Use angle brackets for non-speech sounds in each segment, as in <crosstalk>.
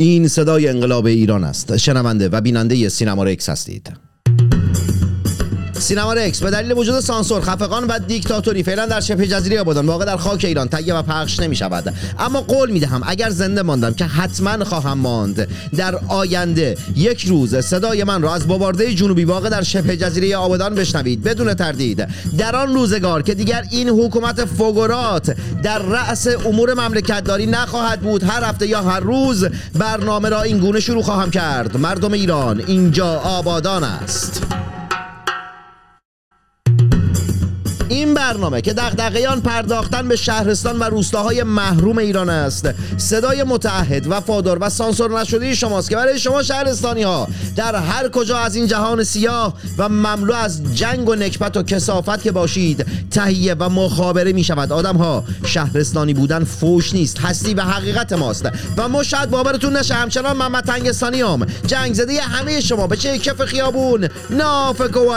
این صدای انقلاب ایران است. شنونده و بیننده سینما رکس هستید. سینما رکس. به دلیل وجود سانسور خفقان و دیکتاتوری فعلا در شبه جزیره آبادان واقع در خاک ایران تهیه و پخش نمی شود اما قول می دهم اگر زنده ماندم که حتما خواهم ماند. در آینده یک روز صدای من را از بابارده جنوبی واقع در شبه جزیره آبادان بشنوید. بدون تردید. در آن روزگار که دیگر این حکومت فوگورات در رأس امور مملکت داری نخواهد بود هر هفته یا هر روز برنامه را این گونه شروع خواهم کرد. مردم ایران اینجا آبادان است. این برنامه که دغدغه پرداختن به شهرستان و روستاهای محروم ایران است. صدای متعهد وفادار و سانسور نشده شماست که برای شما شهرستانی ها در هر کجا از این جهان سیاه و مملو از جنگ و نکبت و کسافت که باشید تهیه و مخابره می شود آدم ها شهرستانی بودن فوش نیست هستی و حقیقت ماست و ما شاید باورتون نشه همچنان محمد تنگستانی هم جنگ زده همه شما به چه کف خیابون نافک و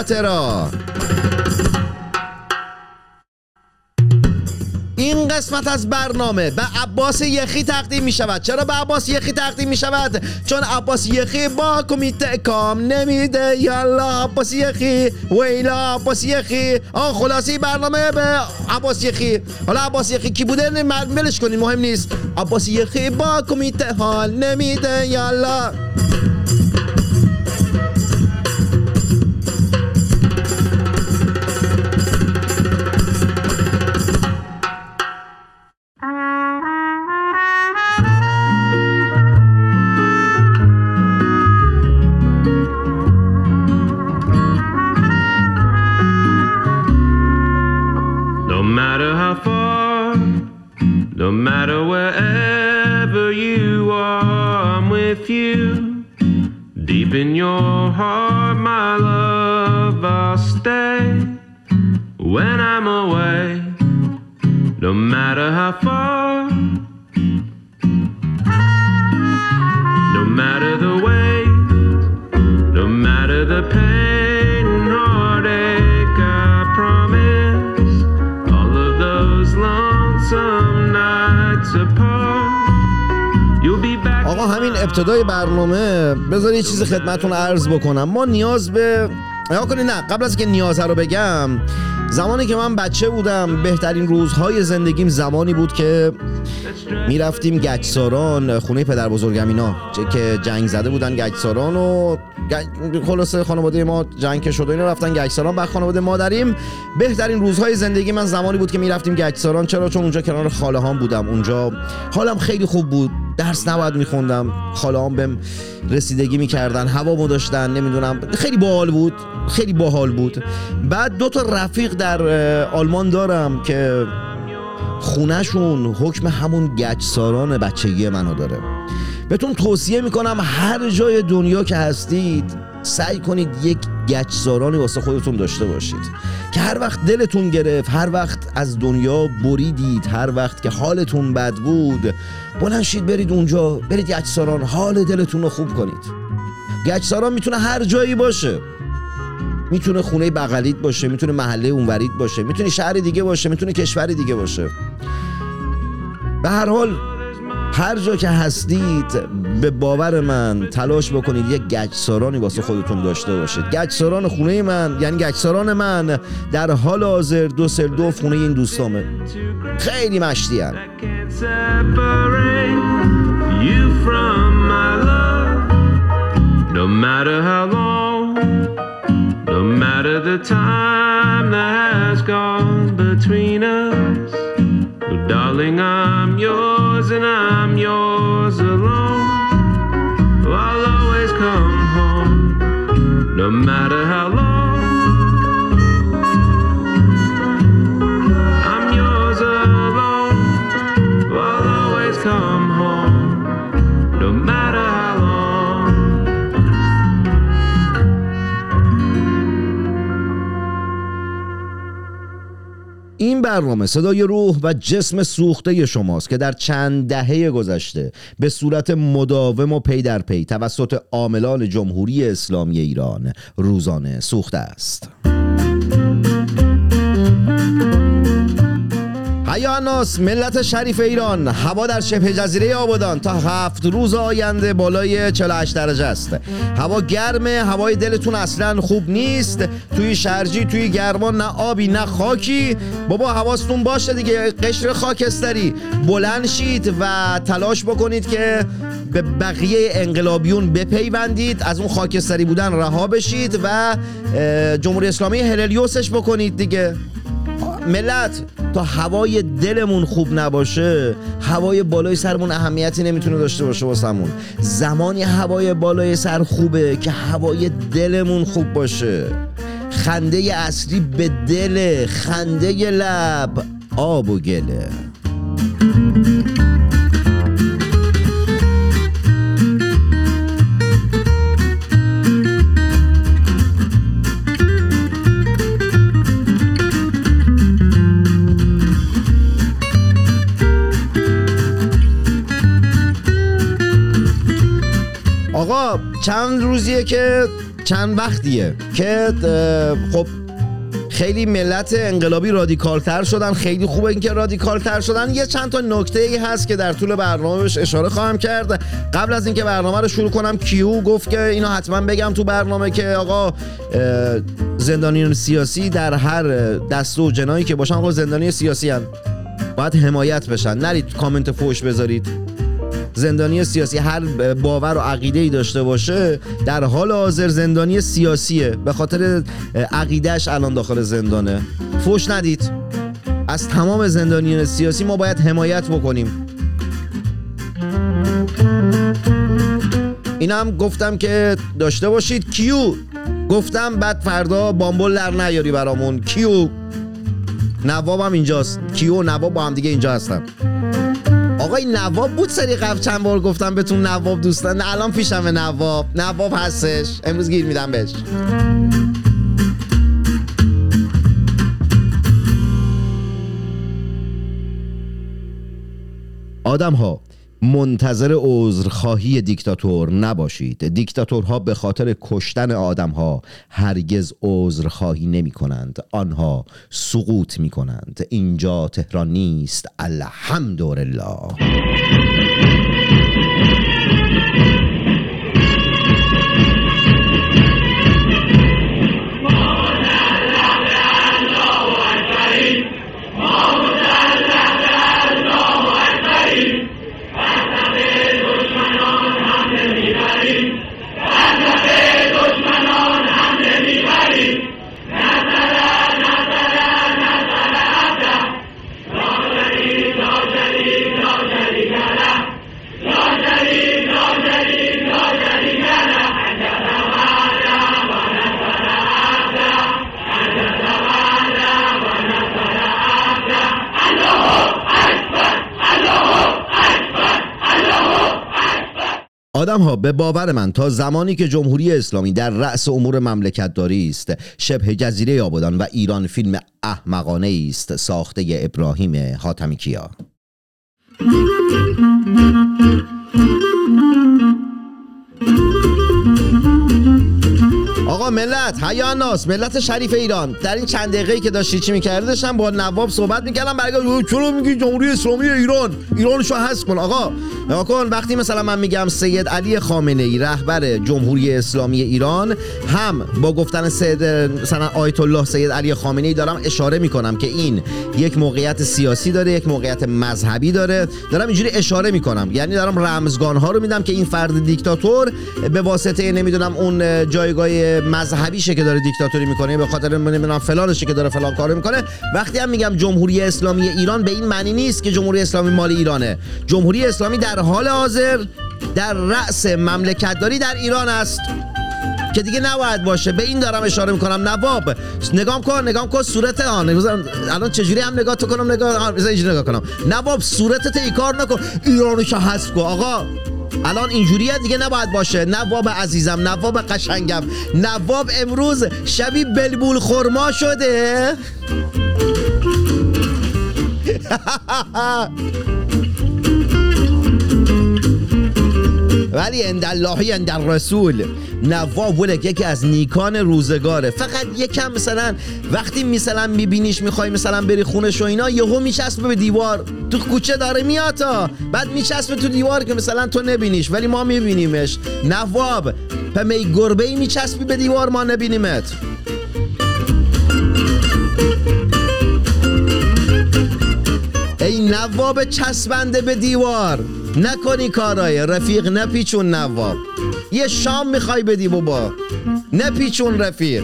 این قسمت از برنامه به عباس یخی تقدیم می شود. چرا به عباس یخی تقدیم می شود؟ چون عباس یخی با کمیته کام نمیده. یالا عباس یخی ویلا عباس یخی. آن خلاصی برنامه به عباس یخی. حالا عباس یخی کی بوده؟ ملش کنین مهم نیست. عباس یخی با کمیته حال نمیده. یالا. ابتدای برنامه بذار یه چیز خدمتون عرض بکنم. ما نیاز به نگاه کنید نه قبل از که نیازه رو بگم زمانی که من بچه بودم بهترین روزهای زندگیم زمانی بود که می‌رفتیم گچساران خونه پدر بزرگم اینا که جنگ زده بودن گچساران و خلاصه خانواده ما جنگ که شده اینا رفتن گچساران. بعد خانواده مادریم بهترین روزهای زندگی من زمانی بود که می‌رفتیم گچساران. چرا؟ چون اونجا کنار خاله هام بودم. اونجا حالم خیلی خوب بود. درس نباید میخوندم. خاله هم بهم رسیدگی می‌کردن هوا داشتن نمی‌دونم. خیلی باحال بود خیلی باحال بود. بعد دو تا رفیق در آلمان دارم که خونهشون حکم همون گچساران بچگی منو داره. بهتون توصیه می‌کنم هر جای دنیا که هستید سعی کنید یک گچسارانی واسه خودتون داشته باشید. که هر وقت دلتون گرفت هر وقت از دنیا بریدید هر وقت که حالتون بد بود. بلنشید برید اونجا برید گچساران حال دلتون رو خوب کنید. گچساران می‌تونه هر جایی باشه. می‌تونه خونه بغلیت باشه می‌تونه محله اونورید باشه می‌تونه شهر دیگه باشه می‌تونه کشور دیگه باشه. به هر حال هر جا که هستید به باور من تلاش بکنید یک گچسارانی واسه خودتون داشته باشید. گچساران خونه من یعنی گچساران من در حال حاضر دو سر دو خونه این دوستامه. خیلی مشتی oh, darling, I'm yours and I'm yours alone. I'll always come home, no matter how long. این برنامه صدای روح و جسم سوخته شماست که در چند دهه گذشته به صورت مداوم و پی در پی توسط عاملان جمهوری اسلامی ایران روزانه سوخته است. هیا ناس ملت شریف ایران هوا در شبه جزیره آبادان تا هفت روز آینده بالای 48 درجه است هوا گرمه هوای دلتون اصلا خوب نیست توی شرجی توی گرما نه آبی نه خاکی بابا حواستون باشه دیگه قشر خاکستری بلند شید و تلاش بکنید که به بقیه انقلابیون بپیوندید از اون خاکستری بودن رها بشید و جمهوری اسلامی هللیوسش بکنید دیگه ملت تا هوای دلمون خوب نباشه هوای بالای سرمون اهمیتی نمی‌تونه داشته باشه واسمون. زمانی هوای بالای سر خوبه که هوای دلمون خوب باشه. خنده اصلی به دل خنده لب آب و گله. چند روزیه که چند وقتیه که خب خیلی ملت انقلابی رادیکال تر شدن خیلی خوبه اینکه رادیکال تر شدن. یه چند تا نکته ای هست که در طول برنامه اشاره خواهم کرد. قبل از اینکه برنامه رو شروع کنم کیو گفت که اینو حتما بگم تو برنامه که آقا زندانیان سیاسی در هر دسته و جناحی که باشن آقا زندانی سیاسی هن. باید حمایت بشن. نرید کامنت فوش بذارید. زندانی سیاسی هر باور و عقیده ای داشته باشه در حال حاضر زندانی سیاسیه. به خاطر عقیدهش الان داخل زندانه. فوش ندید. از تمام زندانیان سیاسی ما باید حمایت بکنیم. این هم گفتم که داشته باشید. کیو؟ گفتم بعد فردا بامبول در نیاری برامون. کیو؟ نوابم اینجاست. کیو و نواب با هم دیگه اینجا هستن. آقای نواب بود سری قبل چند بار گفتم بهتون نواب دوستان. الان پیشم نواب. نواب هستش. امروز گیر میدم بهش. آدم ها منتظر عذرخواهی دیکتاتور نباشید. دیکتاتورها به خاطر کشتن آدمها هرگز عذرخواهی نمی کنند آنها سقوط می کنند اینجا تهران نیست. الحمدلله. آدم ها به باور من تا زمانی که جمهوری اسلامی در رأس امور مملکت داری است شبه جزیره آبادان و ایران فیلم احمقانه است ساخته ابراهیم حاتمی کیا ملت حیا ناس ملت شریف ایران. در این چند دقیقه که داشتی چی می‌کردی داشتم با نواب صحبت می‌کردم. برگاه چرا میگی جمهوری اسلامی ایران؟ ایرانشو هست کن. آقا نگاه کن وقتی مثلا من میگم سید علی خامنه ای رهبر جمهوری اسلامی ایران هم با گفتن سید مثلا آیت الله سید علی خامنه ای دارم اشاره می‌کنم که این یک موقعیت سیاسی داره یک موقعیت مذهبی داره. دارم اینجوری اشاره می‌کنم. یعنی دارم رمزگان ها رو میدم که این فرد دیکتاتور به واسطه نمی‌دونم اون جایگاه مذهبیشه که داره دیکتاتوری می‌کنه به خاطر نمی‌دونم فلانشه که داره فلان کارو می‌کنه. وقتی هم میگم جمهوری اسلامی ایران به این معنی نیست که جمهوری اسلامی مال ایرانه. جمهوری اسلامی در حال حاضر در رأس مملکتداری در ایران است. که دیگه نباید باشه. به این دارم اشاره می‌کنم. نواب نگام کن نگام کن صورت آن. الان چجوری هم نگاه تو کنم نگاه اینجوری نگاه کنم. نواب صورتت ای کار نکن. ایرانو که حذف کن. آقا الان اینجوریه دیگه نباید باشه. نواب عزیزم نواب قشنگم. نواب امروز شبی بلبول خورما شده. <laughs> ولی اند اللهی اند رسول نواب ولک یکی از نیکان روزگاره. فقط یکم مثلا وقتی مثلا میبینیش می‌خوای مثلا بری خونش و اینا یهو میچسبه به دیوار. تو کوچه داره میاد بعد میچسبه تو دیوار که مثلا تو نبینیش ولی ما میبینیمش. نواب می گربه ای میچسبی به دیوار ما نبینیمت. ای نواب چسبنده به دیوار. نکنی کارای رفیق نپیچون نواب. یه شام می‌خوای بدی بابا. نپیچون رفیق.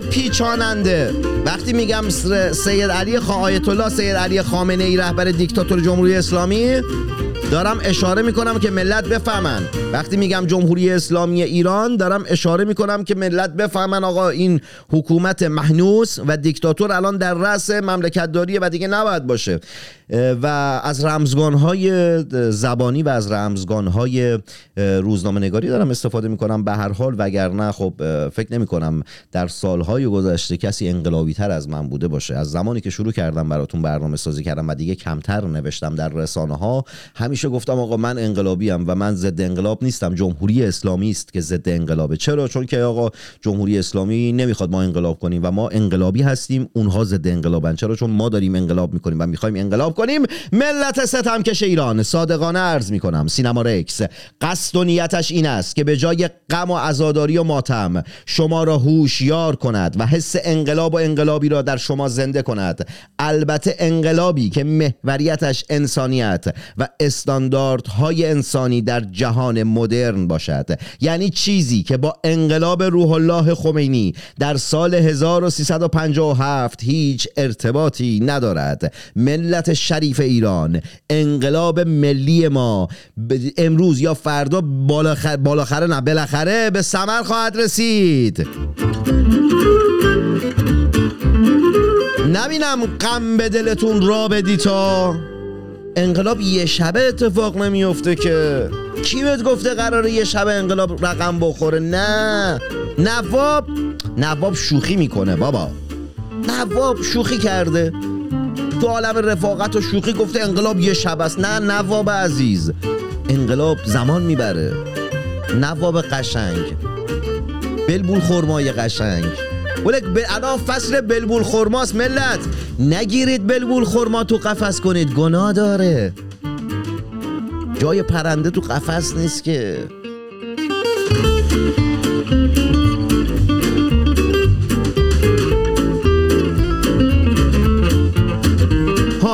پیچاننده. وقتی میگم سید علی خا آیت الله سید علی خامنه ای رهبر دیکتاتور جمهوری اسلامی دارم اشاره می‌کنم که ملت بفهمن. وقتی میگم جمهوری اسلامی ایران دارم اشاره می‌کنم که ملت بفهمن آقا این حکومت محنوس و دیکتاتور الان در رأس مملکت داریه و دیگه نباید باشه. و از رمزگانهای زبانی و از رمزگانهای روزنامه نگاری دارم استفاده می‌کنم به هر حال وگرنه خب فکر نمی کنم در سالهای گذشته کسی انقلابی تر از من بوده باشه. از زمانی که شروع کردم براتون برنامه سازی کردم و دیگه کمتر نوشتم در رسانه ها همیشه گفتم آقا من انقلابی ام و من ضد انقلاب نیستم. جمهوری اسلامی است که ضد انقلابه. چرا؟ چون که آقا جمهوری اسلامی نمی‌خواد ما انقلاب کنیم و ما انقلابی هستیم اونها ضد انقلابن. چرا؟ چون ما داریم انقلاب می‌کنیم و می‌خوایم انقلاب کنیم ملت ستمکش ایران. صادقانه عرض می‌کنم. سینما رکس قصد و نیتش این است که به جای غم و عزاداری و ماتم شما را هوشیار کند و حس انقلاب و انقلابی را در شما زنده کند. البته انقلابی که محوریتش انسانیت و استانداردهای انسانی در جهان مدرن باشد. یعنی چیزی که با انقلاب روح الله خمینی در سال 1357 هیچ ارتباطی ندارد. ملت شریف ایران. انقلاب ملی ما. امروز یا فردا بالاخره نه بالاخره به ثمر خواهد رسید. نبینم غم به دلتون را بدی تا انقلاب یه شبه اتفاق نمیفته که. کی بهت گفته قراره یه شب انقلاب رقم بخوره؟ نه. نواب نواب شوخی می‌کنه بابا. نواب شوخی کرده. تو عالم رفاقت و شوخی گفته انقلاب یه شب است. نه نواب عزیز. انقلاب زمان می‌بره. نواب قشنگ. بلبول خرمای قشنگ. ولک الان فصل بلبول خرماست ملت. نگیرید بلبول خرما تو قفس کنید. گناه داره. جای پرنده تو قفس نیست که.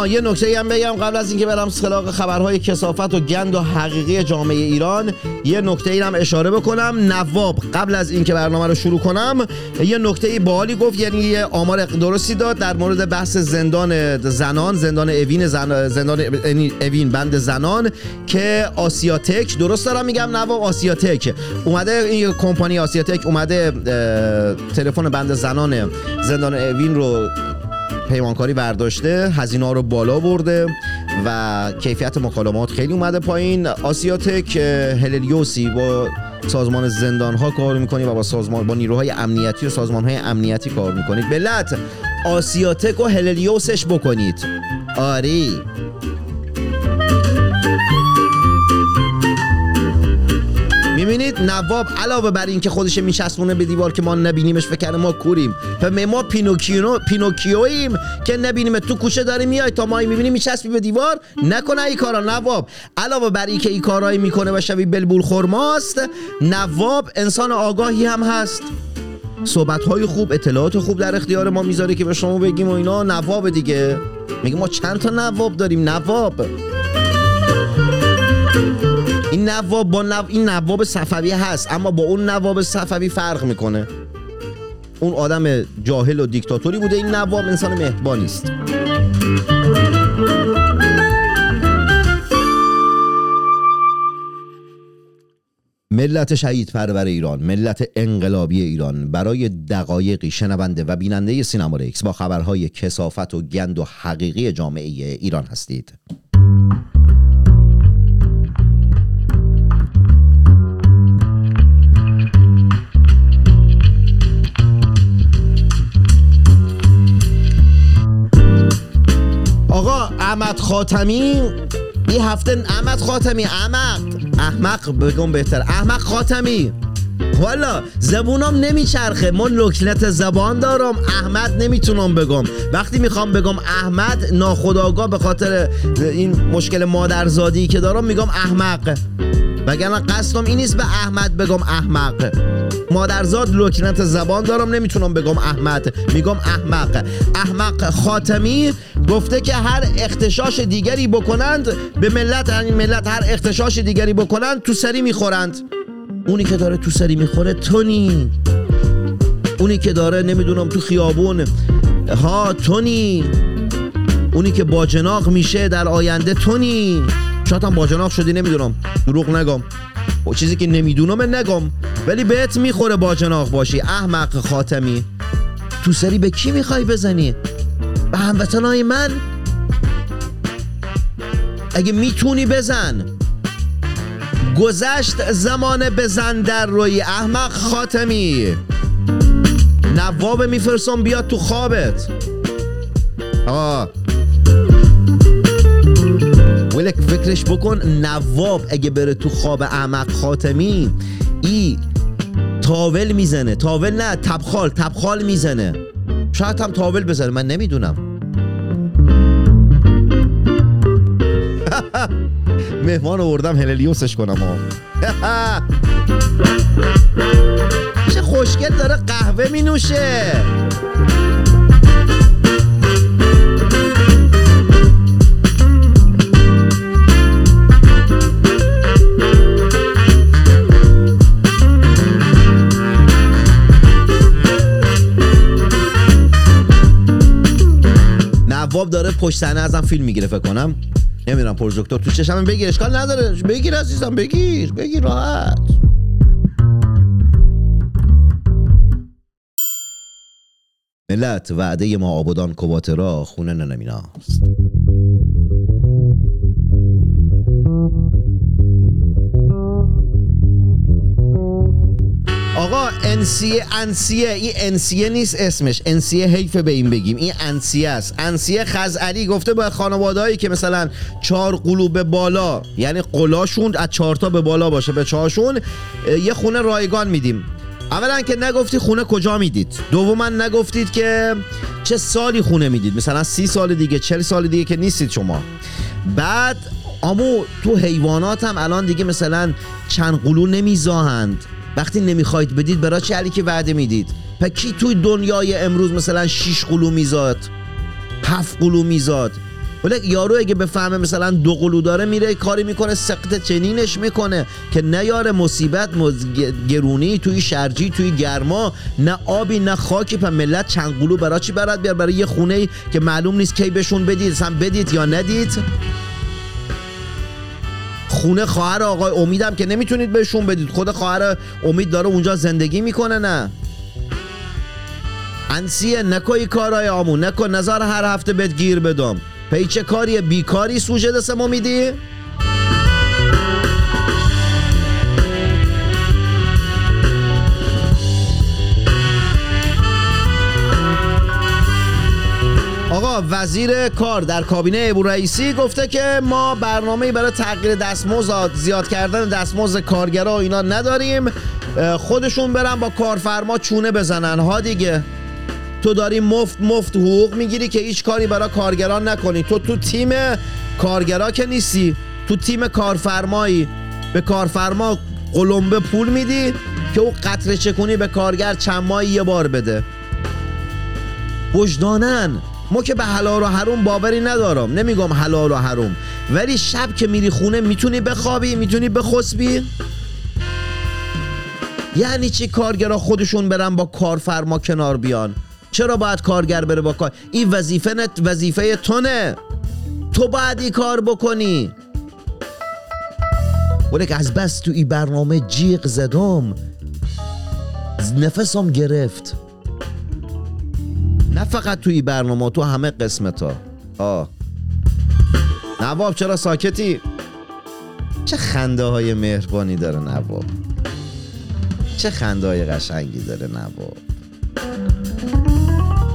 یه نکته هم بگم قبل از اینکه برم خلاق خبرهای کسافت و گند و حقیقی جامعه ایران یه نکته ای هم اشاره بکنم. نواب قبل از اینکه برنامه رو شروع کنم یه نکته بالی گفت یعنی یه آمار درستی داد در مورد بحث زندان زنان زندان اوین زن زندان یعنی اوین بند زنان که آسیاتک درست دارم میگم نواب آسیاتک. اومده این کمپانی آسیاتک اومده تلفن بند زنان زندان اوین رو پیمانکاری برداشته هزینه رو بالا برده و کیفیت مکالمات خیلی اومده پایین. آسیاتک هللیوسی با سازمان زندان ها کار می‌کنید و با سازمان با نیروهای امنیتی و سازمان های امنیتی کار می‌کنید بلت آسیاتک و هللیوسش بکنید. آری. می‌بینید؟ نواب علاوه بر اینکه خودش میچسبونه به دیوار که ما نبینیمش فکر ما کوریم. و ما پینوکیو پینوکیویم که نبینیم. تو کوچه داری میای تا ما می‌بینیم میچسبی به دیوار؟ نکنه این کارا نواب. علاوه بر اینکه این کارایی می‌کنه و شبیه بلبول خرماست نواب انسان آگاهی هم هست. صحبت های خوب اطلاعات خوب در اختیار ما می‌ذاره که به شما بگیم و اینا. نواب دیگه. میگه ما چند تا نواب داریم؟ نواب. نواب با نو... این نواب صفوی هست اما با اون نواب صفوی فرق می‌کنه. اون آدم جاهل و دیکتاتوری بوده این نواب انسان مهربانی است ملت شهید پرور ایران ملت انقلابی ایران. برای دقایقی شنونده و بیننده سینما ریکس با خبرهای کسافت و گند و حقیقی جامعه ایران هستید. احمد خاتمی؟ این هفته احمد خاتمی احمق احمق بگم بهتر. احمق خاتمی. والا زبونم نمیچرخه. من لکنت زبان دارم احمد نمی‌تونم بگم. وقتی می‌خوام بگم احمد ناخداگاه به خاطر این مشکل مادرزادی که دارم میگم احمق. وگرنه قصدم این نیست به احمد بگم احمق. مادرزاد لکنت زبان دارم نمی‌تونم بگم احمد. میگم احمق. احمق خاتمی گفته که هر اختشاش دیگری بکنند به ملت یعنی ملت هر اختشاش دیگری بکنند تو سری می‌خورند. اونی که داره تو سری می‌خوره تونی. اونی که داره نمی‌دونم تو خیابون. ها تونی. اونی که باجناق میشه در آینده تونی. شاید هم باجناق شدی نمی‌دونم. دروغ نگم. و چیزی که نمی‌دونم نگم. ولی بهت می‌خوره باجناق باشی احمق خاتمی. تو سری به کی می‌خوای بزنی؟ به هموطنهای من؟ اگه می‌تونی بزن. گذشت زمان بزن در روی احمق خاتمی. نواب میفرسم بیاد تو خوابت. آه ولک فکرش بکن نواب اگه بره تو خواب احمق خاتمی ای تاول می‌زنه. تاول نه تبخال تبخال می‌زنه. شاید هم تاول بزنه من نمی‌دونم. <laughs> مهمان آوردم هللیوسش کنم ها <laughs> چه خوشگل داره قهوه می نواب داره پشت صحنه ازم فیلم می‌گیره فکر کنم. نمی‌دونم پروژکتور تو چشم بگیر اشکال نداره. بگیر عزیزم بگیر بگیر راحت. ملت وعده ما آبادان کواترا خونه ننمیناست. انسیه انسیه این انسیه نیست اسمش. انسیه حیفه به این بگیم. این انسیه است. انسیه خزعلی گفته به خانوادهایی که مثلا چهار قلوب به بالا یعنی قلاشون از چهار تا به بالا باشه به چهارشون یه خونه رایگان میدیم. اولا که نگفتی خونه کجا می‌دید؟ دوما نگفتید که چه سالی خونه می‌دید؟ مثلا سی سال دیگه چل سال دیگه که نیستید شما. بعد امو تو حیوانات هم الان دیگه مثلا چند قلو نمیزاهند. وقتی نمی‌خواید بدید برای چه علی که وعده می‌دید؟ پس کی توی دنیای امروز مثلا 6 قلو میزاد؟ هفت قلو میزاد؟ ولی یارو اگه بفهمه مثلا دو قلو داره میره کاری می‌کنه سقط چنینش می‌کنه که نه یار مصیبت گرونی توی شرجی توی گرما نه آبی نه خاکی. پس ملت چند قلو برای چی برات بیار؟ برای یه خونه که معلوم نیست کی بهشون بدید اصلا بدید یا ندید؟ خونه خواهر آقای امیدم که نمی‌تونید بهشون بدید. خود خواهر امید داره اونجا زندگی می‌کنه نه. انسیه نکوی کارای آمون. نکن نظر هر هفته بهت گیر بدم. پیچه کاری بیکاری سوژه دست ما آقا وزیر کار در کابینه ابو رئیسی گفته که ما برنامه برای تغییر دستمزد زیاد کردن دستمزد کارگرا و اینا نداریم. خودشون برن با کارفرما چونه بزنن. ها دیگه. تو داری مفت مفت حقوق می‌گیری که هیچ کاری برای کارگران نکنی. تو تو تیم کارگرا که نیستی تو تیم کارفرمایی. به کارفرما قلمبه پول میدی که او قطره چکونی به کارگر چند ماهی یه بار بده. وجدانن ما که به حلال و حروم باوری ندارم نمیگم حلال و حروم ولی شب که میری خونه می‌تونی بخوابی می‌تونی بخسبی؟ یعنی چی کارگرا خودشون برن با کارفرما کنار بیان؟ چرا باید کارگر بره با کار؟ این وظیفه نت وظیفه تونه. تو باید این کار بکنی. ولی که از بس تو این برنامه جیغ زدم نفسم گرفت. نه فقط توی برنامه تو همه قسمت ها آه. نواب چرا ساکتی؟ چه خنده های مهربانی داره نواب. چه خنده های قشنگی داره نواب.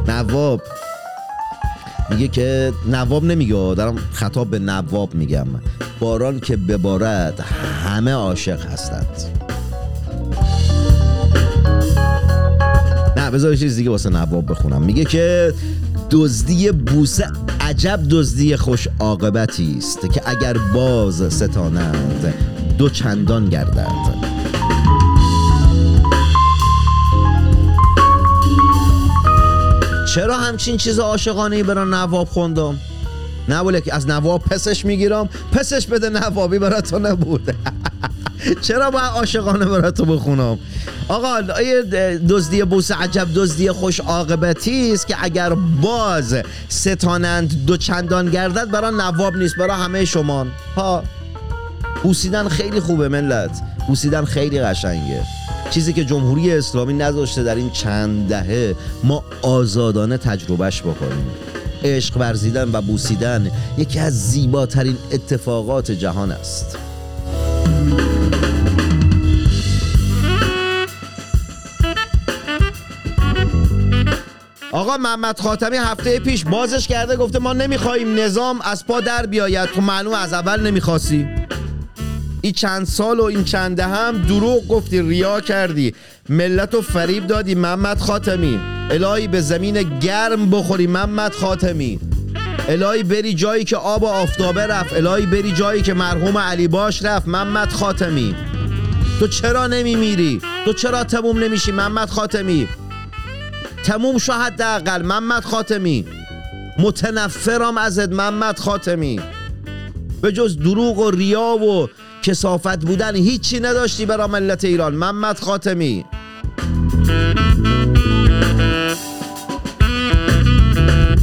نواب. میگه که نواب نمیگه دارم خطاب به نواب میگم. باران که ببارد همه عاشق هستند. بذار چیز دیگه واسه نواب بخونم. میگه که دزدی بوسه عجب دزدی خوش عاقبتی است که اگر باز ستانند دو چندان گردد. چرا همچین چیز عاشقانه ای برای نواب خوندم؟ نه که از نواب پسش می‌گیرم. پسش بده نوابی برای تو نبود چرا باید عاشقانه برای تو بخونم؟ آقا دزدی بوس عجب دزدی خوش عاقبتی است که اگر باز ستانند دو چندان گردد برای نواب نیست برای همه شما. ها بوسیدن خیلی خوبه ملت. بوسیدن خیلی قشنگه. چیزی که جمهوری اسلامی نذاشته در این چند دهه ما آزادانه تجربهش بکنیم. عشق ورزیدن و بوسیدن یکی از زیباترین اتفاقات جهان است. آقا محمد خاتمی هفته پیش بازش کرده گفته ما نمی‌خواهیم نظام از پا در بیاید. تو معلوم از اول نمی‌خواستی. این چند سال و این چنده هم دروغ گفتی ریا کردی. ملت و فریب دادی محمد خاتمی. الهی به زمین گرم بخوری محمد خاتمی. الهی بری جایی که آب و آفتابه رفت. الهی بری جایی که مرحوم علی باش رفت. محمد خاتمی. تو چرا نمیمیری؟ تو چرا تموم نمیشی محمد خاتمی؟ تموم شو حداقل محمد خاتمی. متنفرم ازت محمد خاتمی. به جز دروغ و ریا و کسافت بودن هیچی نداشتی برای ملت ایران محمد خاتمی.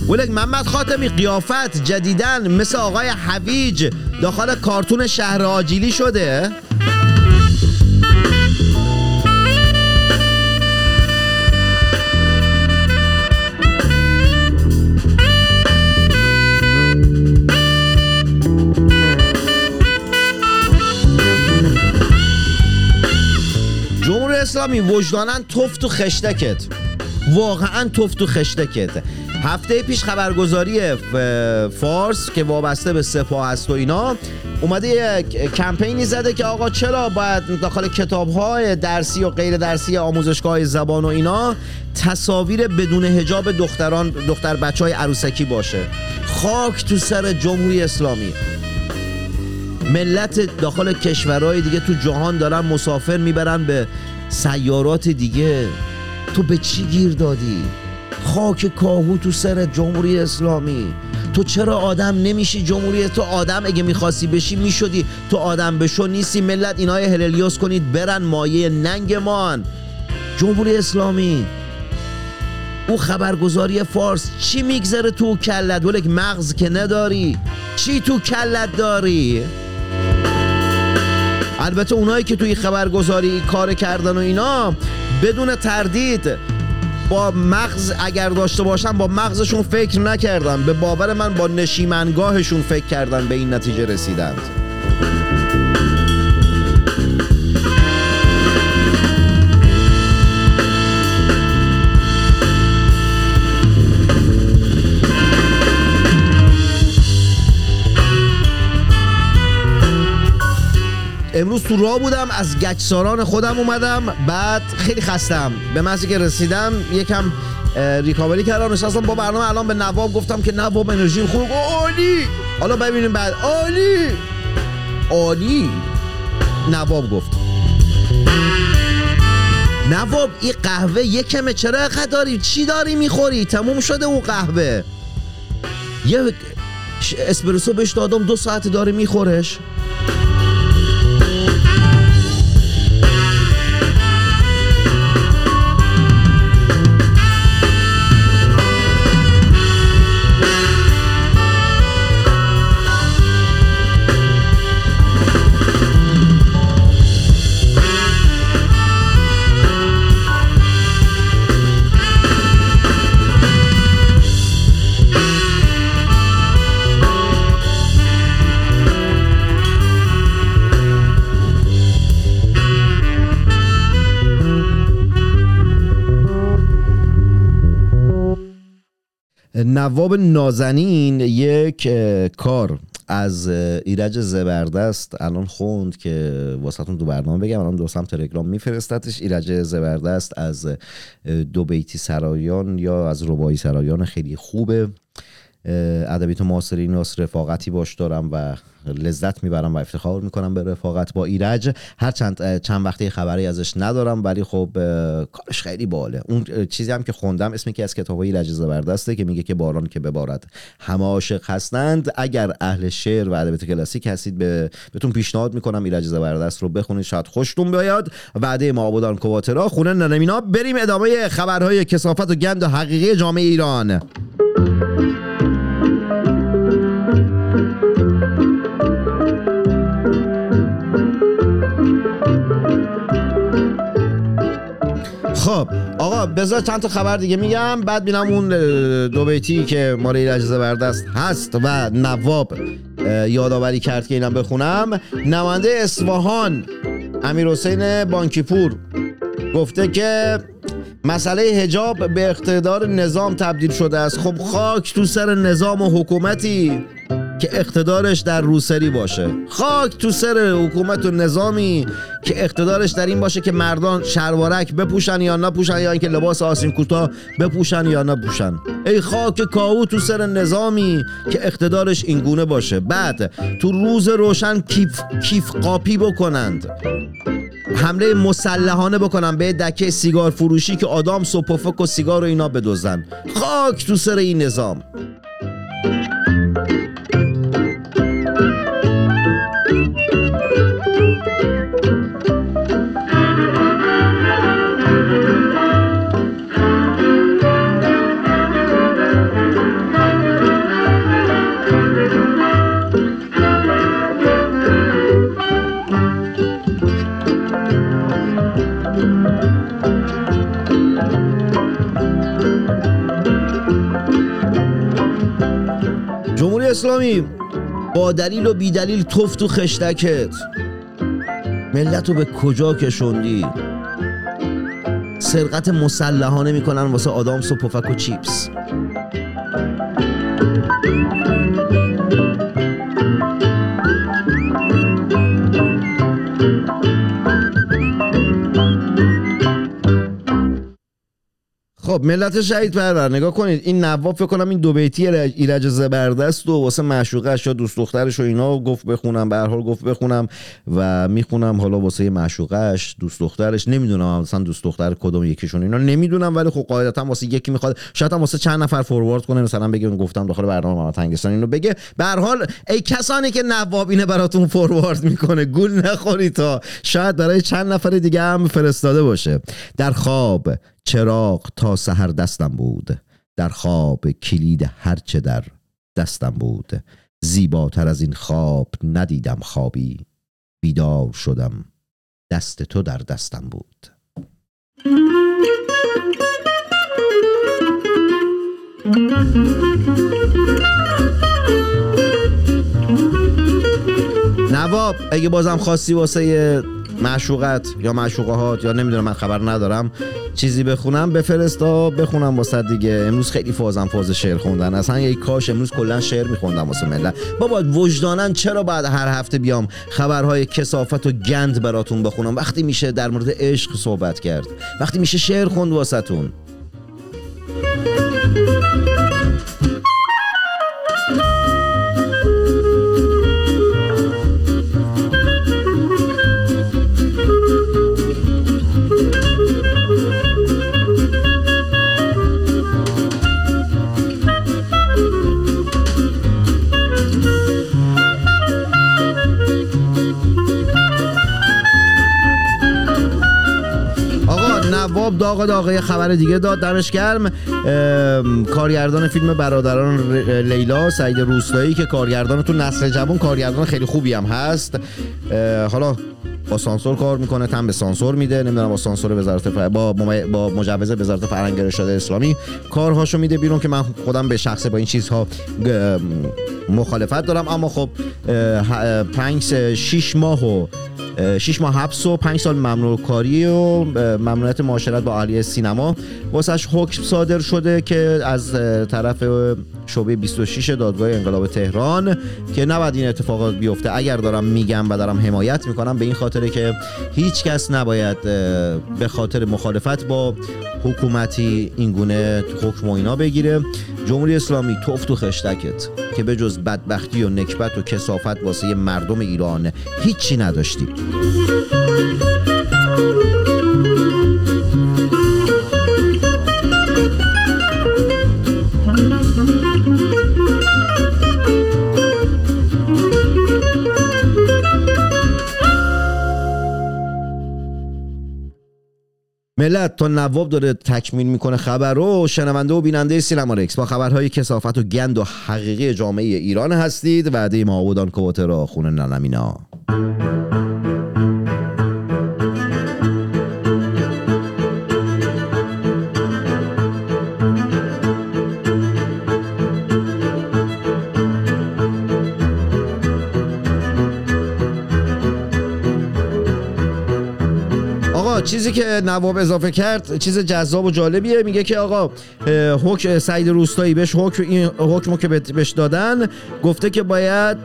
ولک محمد خاتمی قیافت جدیدن مثل آقای حویج داخل کارتون شهر آجیلی شده اسلامی وجدانن توف تو خشتکت. واقعا توف تو خشتکت. هفته پیش خبرگزاری فارس که وابسته به سپاه هست و اینا اومده یه کمپینی زده که آقا چرا باید داخل کتاب های درسی و غیر درسی آموزشگاه زبان و اینا تصاویر بدون هجاب دختران دختر بچه های عروسکی باشه؟ خاک تو سر جمهوری اسلامی. ملت داخل کشورهای دیگه تو جهان دارن مسافر می‌برن به سیارات دیگه. تو به چی گیر دادی؟ خاک کاهو تو سر جمهوری اسلامی. تو چرا آدم نمیشی جمهوری؟ تو آدم اگه می‌خواستی بشی می‌شدی. تو آدم بشو نیستی. ملت اینای هللیوس کنید برن مایه ننگمان. جمهوری اسلامی. او خبرگزاری فارس چی میگذره تو کلت؟ ولک مغز که نداری. چی تو کلت داری؟ البته اونایی که توی خبرگزاری کار کردن و اینا بدون تردید با مغز اگر داشته باشن با مغزشون فکر نکردن. به باور من با نشیمنگاهشون فکر کردن به این نتیجه رسیدند. امروز تو راه بودم از گچساران خودم اومدم بعد خیلی خستم. به محضی که رسیدم یکم ریکاوری کردم نشستم با برنامه الان به نواب گفتم که نواب انرژی خوب. عالی! حالا ببینیم بعد. عالی! عالی؟ نواب گفت. نواب این قهوه یکمه چرا داری؟ چی داری می‌خوری؟ تموم شده اون قهوه. یه اسپرسو بهش دادم دو ساعت داره میخورش. نواب نازنین یک کار از ایرج زبردست الان خوند که واسهتون دو برنامه بگم. الان دوستم تلگرام میفرستتش. ایرج زبردست از دو بیتی سرایان یا از ربایی سرایان خیلی خوبه. ادبیات معاصرین راست رفاقتی باش دارم و لذت می‌برم و افتخار می‌کنم به رفاقت با ایرج. هر چند چند وقتی خبری ازش ندارم ولی خب کارش خیلی باله. اون چیزی هم که خوندم اسمی که از کتاب ایرج زبردسته که میگه که باران که ببارد همه عاشق هستند. اگر اهل شعر و ادبیات کلاسیک هستید به بهتون پیشنهاد می‌کنم ایرج زبردست رو بخونید شاید خوشتون بیاد. وعده معبودان کواترا. خونه ننمینا. بریم ادامه خبرهای کسافت و گند و حقیقی جامعه ایران. خب آقا بذار چند تا خبر دیگه میگم بعد بینم اون دو بیتی که مال ایرج زبردست هست و نواب یادآوری کرد که اینم بخونم. نماینده اصفهان امیر حسین بانکیپور گفته که مسئله هجاب به اقتدار نظام تبدیل شده است. خب خاک تو سر نظام و حکومتی. که اقتدارش در روسری باشه. خاک تو سر حکومت و نظامی که اقتدارش در این باشه که مردان شلوارک بپوشن یا نپوشن یا اینکه لباس آسین کوتاه بپوشن یا نپوشن. ای خاک کاهو تو سر نظامی که اقتدارش این گونه باشه. بعد تو روز روشن کیف, کیف قاپی بکنند. حمله مسلحانه بکنن به دکه سیگار فروشی که آدام سپفک و سیگار و اینا بدوزن خاک تو سر این نظام. اسلامی با دلیل و بیدلیل توف تو خشتکت. ملت رو به کجا کشوندی؟ سرقت مسلحانه می‌کنن واسه آدامس و پفک و چیپس. خب ملت شهید پرور نگاه کنید این نواب فکر کنم این دو بیتی ایرج زبردست و واسه معشوقش یا دوست دخترش و اینا گفت بخونم به حال گفت بخونم و می‌خونم حالا واسه معشوقش دوست دخترش نمی‌دونم مثلا دوست دختر کدوم یکیشون اینا نمی‌دونم ولی خب قاعدتا واسه یکی می‌خواد شاید هم واسه چند نفر فوروارد کنه مثلا بگه گفتم داخل برنامه محمد تنگستان اینو بگه. به حال ای کسانی که نواب اینه براتون فوروارد می‌کنه گول نخورید تا. شاید برای چند نفر دیگه هم فرستاده باشه. در خواب چراغ تا سحر دستم بود. در خواب کلید هرچه در دستم بود. زیباتر از این خواب ندیدم خوابی. بیدار شدم. دست تو در دستم بود. نواب اگه بازم خواستی واسه معشوقت یا معشوقهات یا نمی‌دونم من خبر ندارم چیزی بخونم بفرستا بخونم واسه دیگه. امروز خیلی فازم فاز شعر خوندن. اصلا یک کاش امروز کلا شعر میخوندم واسه ملت. بابا وجدانن چرا بعد هر هفته بیام خبرهای کسافت و گند براتون بخونم؟ وقتی میشه در مورد عشق صحبت کرد. وقتی میشه شعر خوند واسهتون. داغ داغه خبر دیگه داد. دمش گرم. کارگردان فیلم برادران لیلا سعید روستایی که کارگردان تو نسل جوان کارگردان خیلی خوبی هم هست. حالا با سانسور کار می‌کنه تن به سانسور میده. نمی‌دونم با سانسور وزارت با با مجوز وزارت فرهنگ ارشاد اسلامی کارهاشو میده بیرون که من خودم به شخصه با این چیزها مخالفت دارم. اما خب پنج شیش ماه و 6 ماه حبس و 5 سال ممنوع کاری و ممنوعیت معاشرت با اهلی سینما. واسش حکم صادر شده که از طرف شعبه 26 دادگاه انقلاب تهران که نباید این اتفاقات بیفته. اگر دارم میگم و دارم حمایت می‌کنم به این خاطره که هیچ کس نباید به خاطر مخالفت با حکومتی این گونه حکم و اینا بگیره. جمهوری اسلامی توف تو خشتکت که به جز بدبختی و نکبت و کسافت واسه مردم ایران هیچی نداشتی ملت تا نواب داره تکمیل می‌کنه خبر رو. شنونده و بیننده سینما رکس با خبرهای کسافت و گند و حقیقی جامعه ایران هستید. وعده ما بودان کوته را خونه چیزی که نواب اضافه کرد چیز جذاب و جالبیه. میگه که آقا حکم سعید روستایی بهش حکم این حکمو که بهش دادن گفته که باید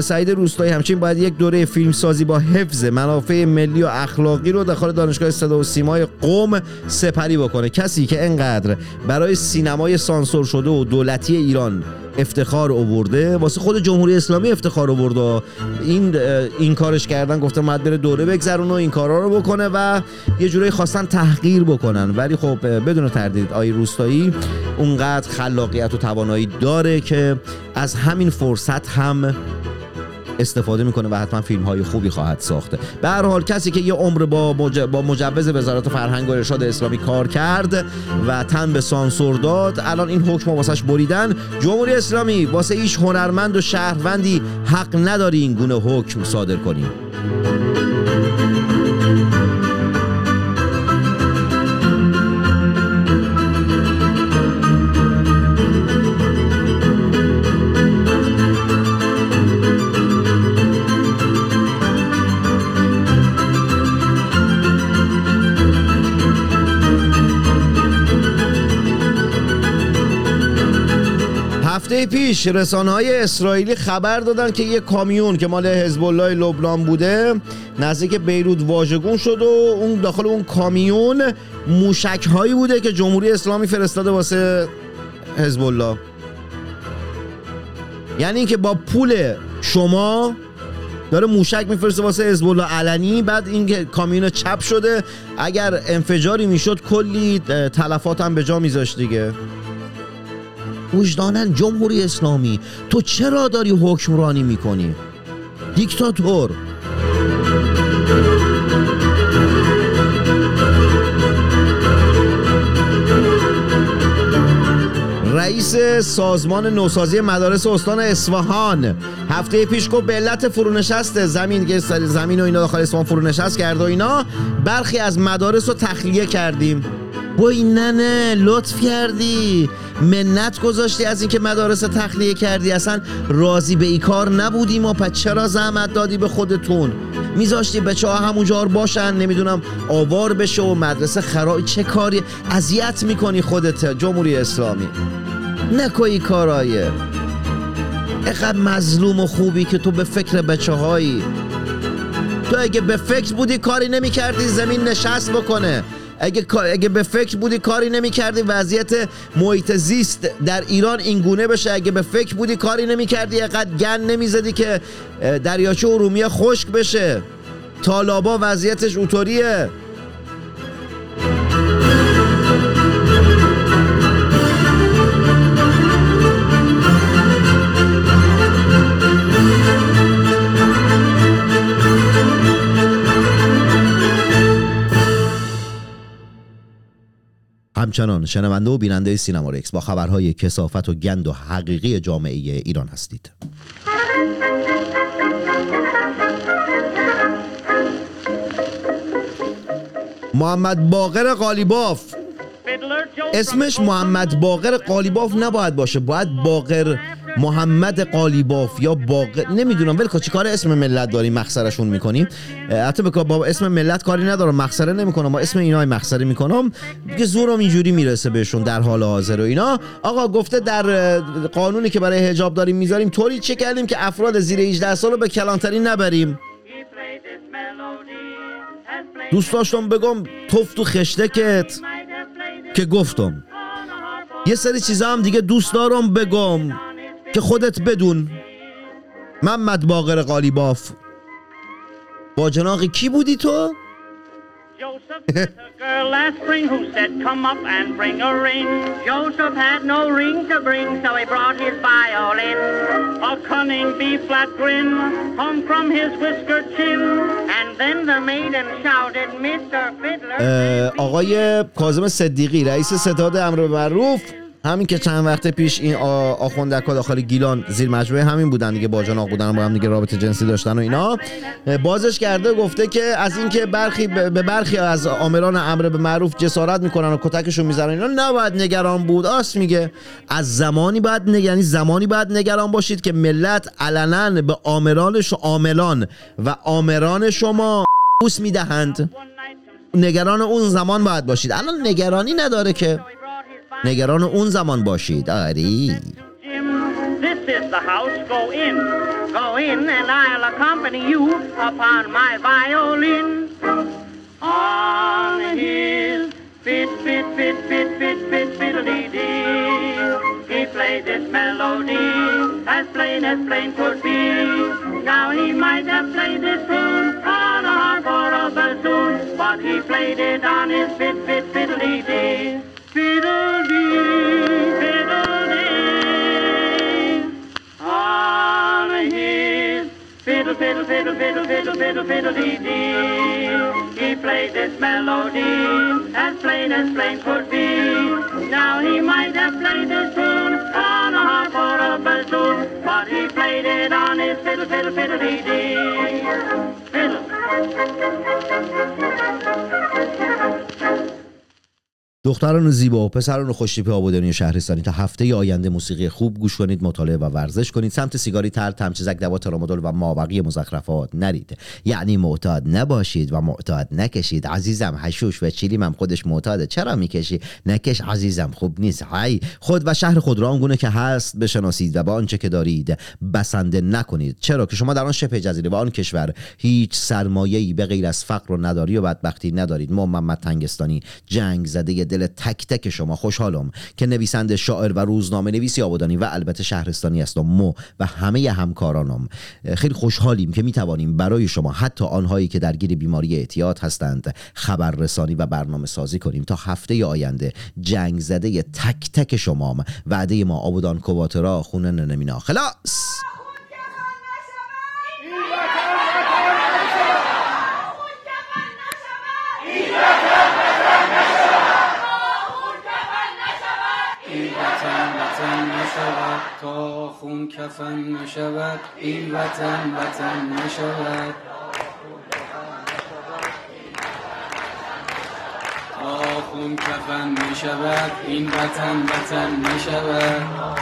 سعید روستایی همچنین باید یک دوره فیلم سازی با حفظ منافع ملی و اخلاقی رو داخل دانشگاه صدا و سیمای قوم سپری بکنه. کسی که انقدر برای سینمای سانسور شده و دولتی ایران افتخار اوورده واسه خود جمهوری اسلامی افتخار اوورده این این کارش کردن گفته بره دوره بگذرونه و این کارا رو بکنه و یه جورایی خواستن تحقیر بکنن. ولی خب بدون تردید آی روستایی اونقدر خلاقیت و توانایی داره که از همین فرصت هم استفاده می‌کنه و حتما فیلم های خوبی خواهد ساخته. به هر حال کسی که یه عمر با, با مجوز وزارت فرهنگ و ارشاد اسلامی کار کرد و تن به سانسور داد الان این حکم واسش بریدن. جمهوری اسلامی واسه ایش هنرمند و شهروندی حق نداری این گونه حکم صادر کنیم هفته پیش رسانه های اسرائیلی خبر دادن که یه کامیون که مال حزب الله لبنان بوده نزدیک بیروت واژگون شد و اون داخل اون کامیون موشک هایی بوده که جمهوری اسلامی فرستاده واسه حزب الله یعنی اینکه با پول شما داره موشک میفرسته واسه حزب الله علنی بعد این کامیون چپ شده اگر انفجاری می‌شد کلی تلفات هم به جا میذاشت دیگه. وجدانن جمهوری اسلامی. تو چرا داری حکمرانی می‌کنی؟ دیکتاتور. رئیس سازمان نوسازی مدارس استان اصفهان. هفته پیش گفت به علت فرونشست زمین زمین و اینا داخل اصفهان فرونشست کرد و اینا. برخی از مدارس رو تخلیه کردیم. وای نه نه لطف کردی. منت گذاشتی از اینکه مدارس تخلیه کردی؟ اصلا راضی به ای کار نبودیم و پس چرا زحمت دادی به خودتون؟ میذاشتی بچه ها همونجار باشن؟ نمی‌دونم آوار بشه و مدرسه خراب چه کاری؟ اذیت می‌کنی خودت جمهوری اسلامی. نکوی کارایه اقدر مظلوم و خوبی که تو به فکر بچه هایی تو اگه به فکر بودی کاری نمی کردی زمین نشست بکنه. اگه اگه به فکر بودی کاری نمی کردی وضعیت محیط زیست در ایران این گونه بشه. اگه به فکر بودی کاری نمی کردی اقدر گن نمی‌زدی که دریاچه ارومیه خشک بشه. تالابا وضعیتش اوطوریه همچنان شنونده و بیننده سینما رکس با خبرهای کسافت و گند و حقیقی جامعه ایران هستید. محمد باقر قالیباف. اسمش محمد باقر قالیباف نباید باشه باید باقر محمد قالیباف یا باقر نمی‌دونم ولی چی کار اسم ملت داریم مخسرشون می‌کنیم. حتی با اسم ملت کاری ندارم مخسره نمی‌کنم با اسم اینا مخسره می‌کنم دیگه زورم اینجوری می‌رسه بهشون در حال حاضر و اینا. آقا گفته در قانونی که برای حجاب داریم می‌ذاریم طوری چه کردیم که افراد زیر 18 سال رو به کلانتری نبریم؟ دوست داشتم بگم توف تو خشتکت که گفتم. یه سری چیزا هم دیگه دوست دارم بگم. که خودت بدون محمد باقر قالیباف با جناق کی بودی تو؟ آقای کاظم صدیقی رئیس ستاد امر معروف. همین که چند وقت پیش این آخوندک داخل گیلان زیر مجموعه همین بودن دیگه با جناق بودن با هم دیگه رابطه جنسی داشتن و اینا. بازش کرده گفته که از اینکه برخی به برخی از آمران امر به معروف جسارت می‌کنن و کتکشون می‌زنن اینا نباید نگران بود. آس میگه از زمانی نگ... یعنی زمانی باید نگران باشید که ملت علنا به آمرانش عاملان و آمران شما بوس می‌دهند. نگران اون زمان باید باشید. الان نگرانی نداره که نگران اون زمان باشید آری This is the house, go in, go in and I'll accompany you upon my violin. On his fit, fit, fit, fit, fit, fit, fiddly dee. He played this melody as plain as plain could be. Now he might have played this tune on a harp or a bassoon, but he played it on his fit, fit, fiddly dee. fiddle, fiddle, fiddle, fiddle, fiddle, fiddle, dee dee. He played this melody as plain as plain could be. Now he might have played this tune on a harp or a bassoon, but he played it on his fiddle, fiddle, fiddle, dee dee. Fiddle. دختران زیبا و پسران خوشتیپ آبادانی شهرستانی تا هفته آینده موسیقی خوب گوش کنید مطالعه و ورزش کنید. سمت سیگاری تر تمچزک دوا ترامادول و مابقی مزخرفات نرید. یعنی معتاد نباشید و معتاد نکشید. عزیزم حشوش و چیلیم هم خودش معتاده. چرا می‌کشی؟ نکش عزیزم خوب نیست. های خود و شهر خود را آنگونه که هست بشناسید و با آنچه که دارید بسنده نکنید. چرا که شما در آن شبه جزیره و آن کشور هیچ سرمایه‌ای به غیر از فقر و نداری و بدبختی ندارید. محمد تنگستانی جنگ زده تک تک شما. خوشحالم که نویسنده شاعر و روزنامه نویسی آبادانی و البته شهرستانی هستم مو و همه همکارانم. خیلی خوشحالیم که می‌توانیم برای شما حتی آنهایی که درگیر بیماری اعتیاد هستند خبررسانی و برنامه سازی کنیم تا هفته آینده جنگ زده تک تک شما وعده ما آبادان کواترا خونه ننمینا خلاص! تا خون کفن نشود این وطن وطن نشود. تا خون کفن نشود این وطن وطن نشود.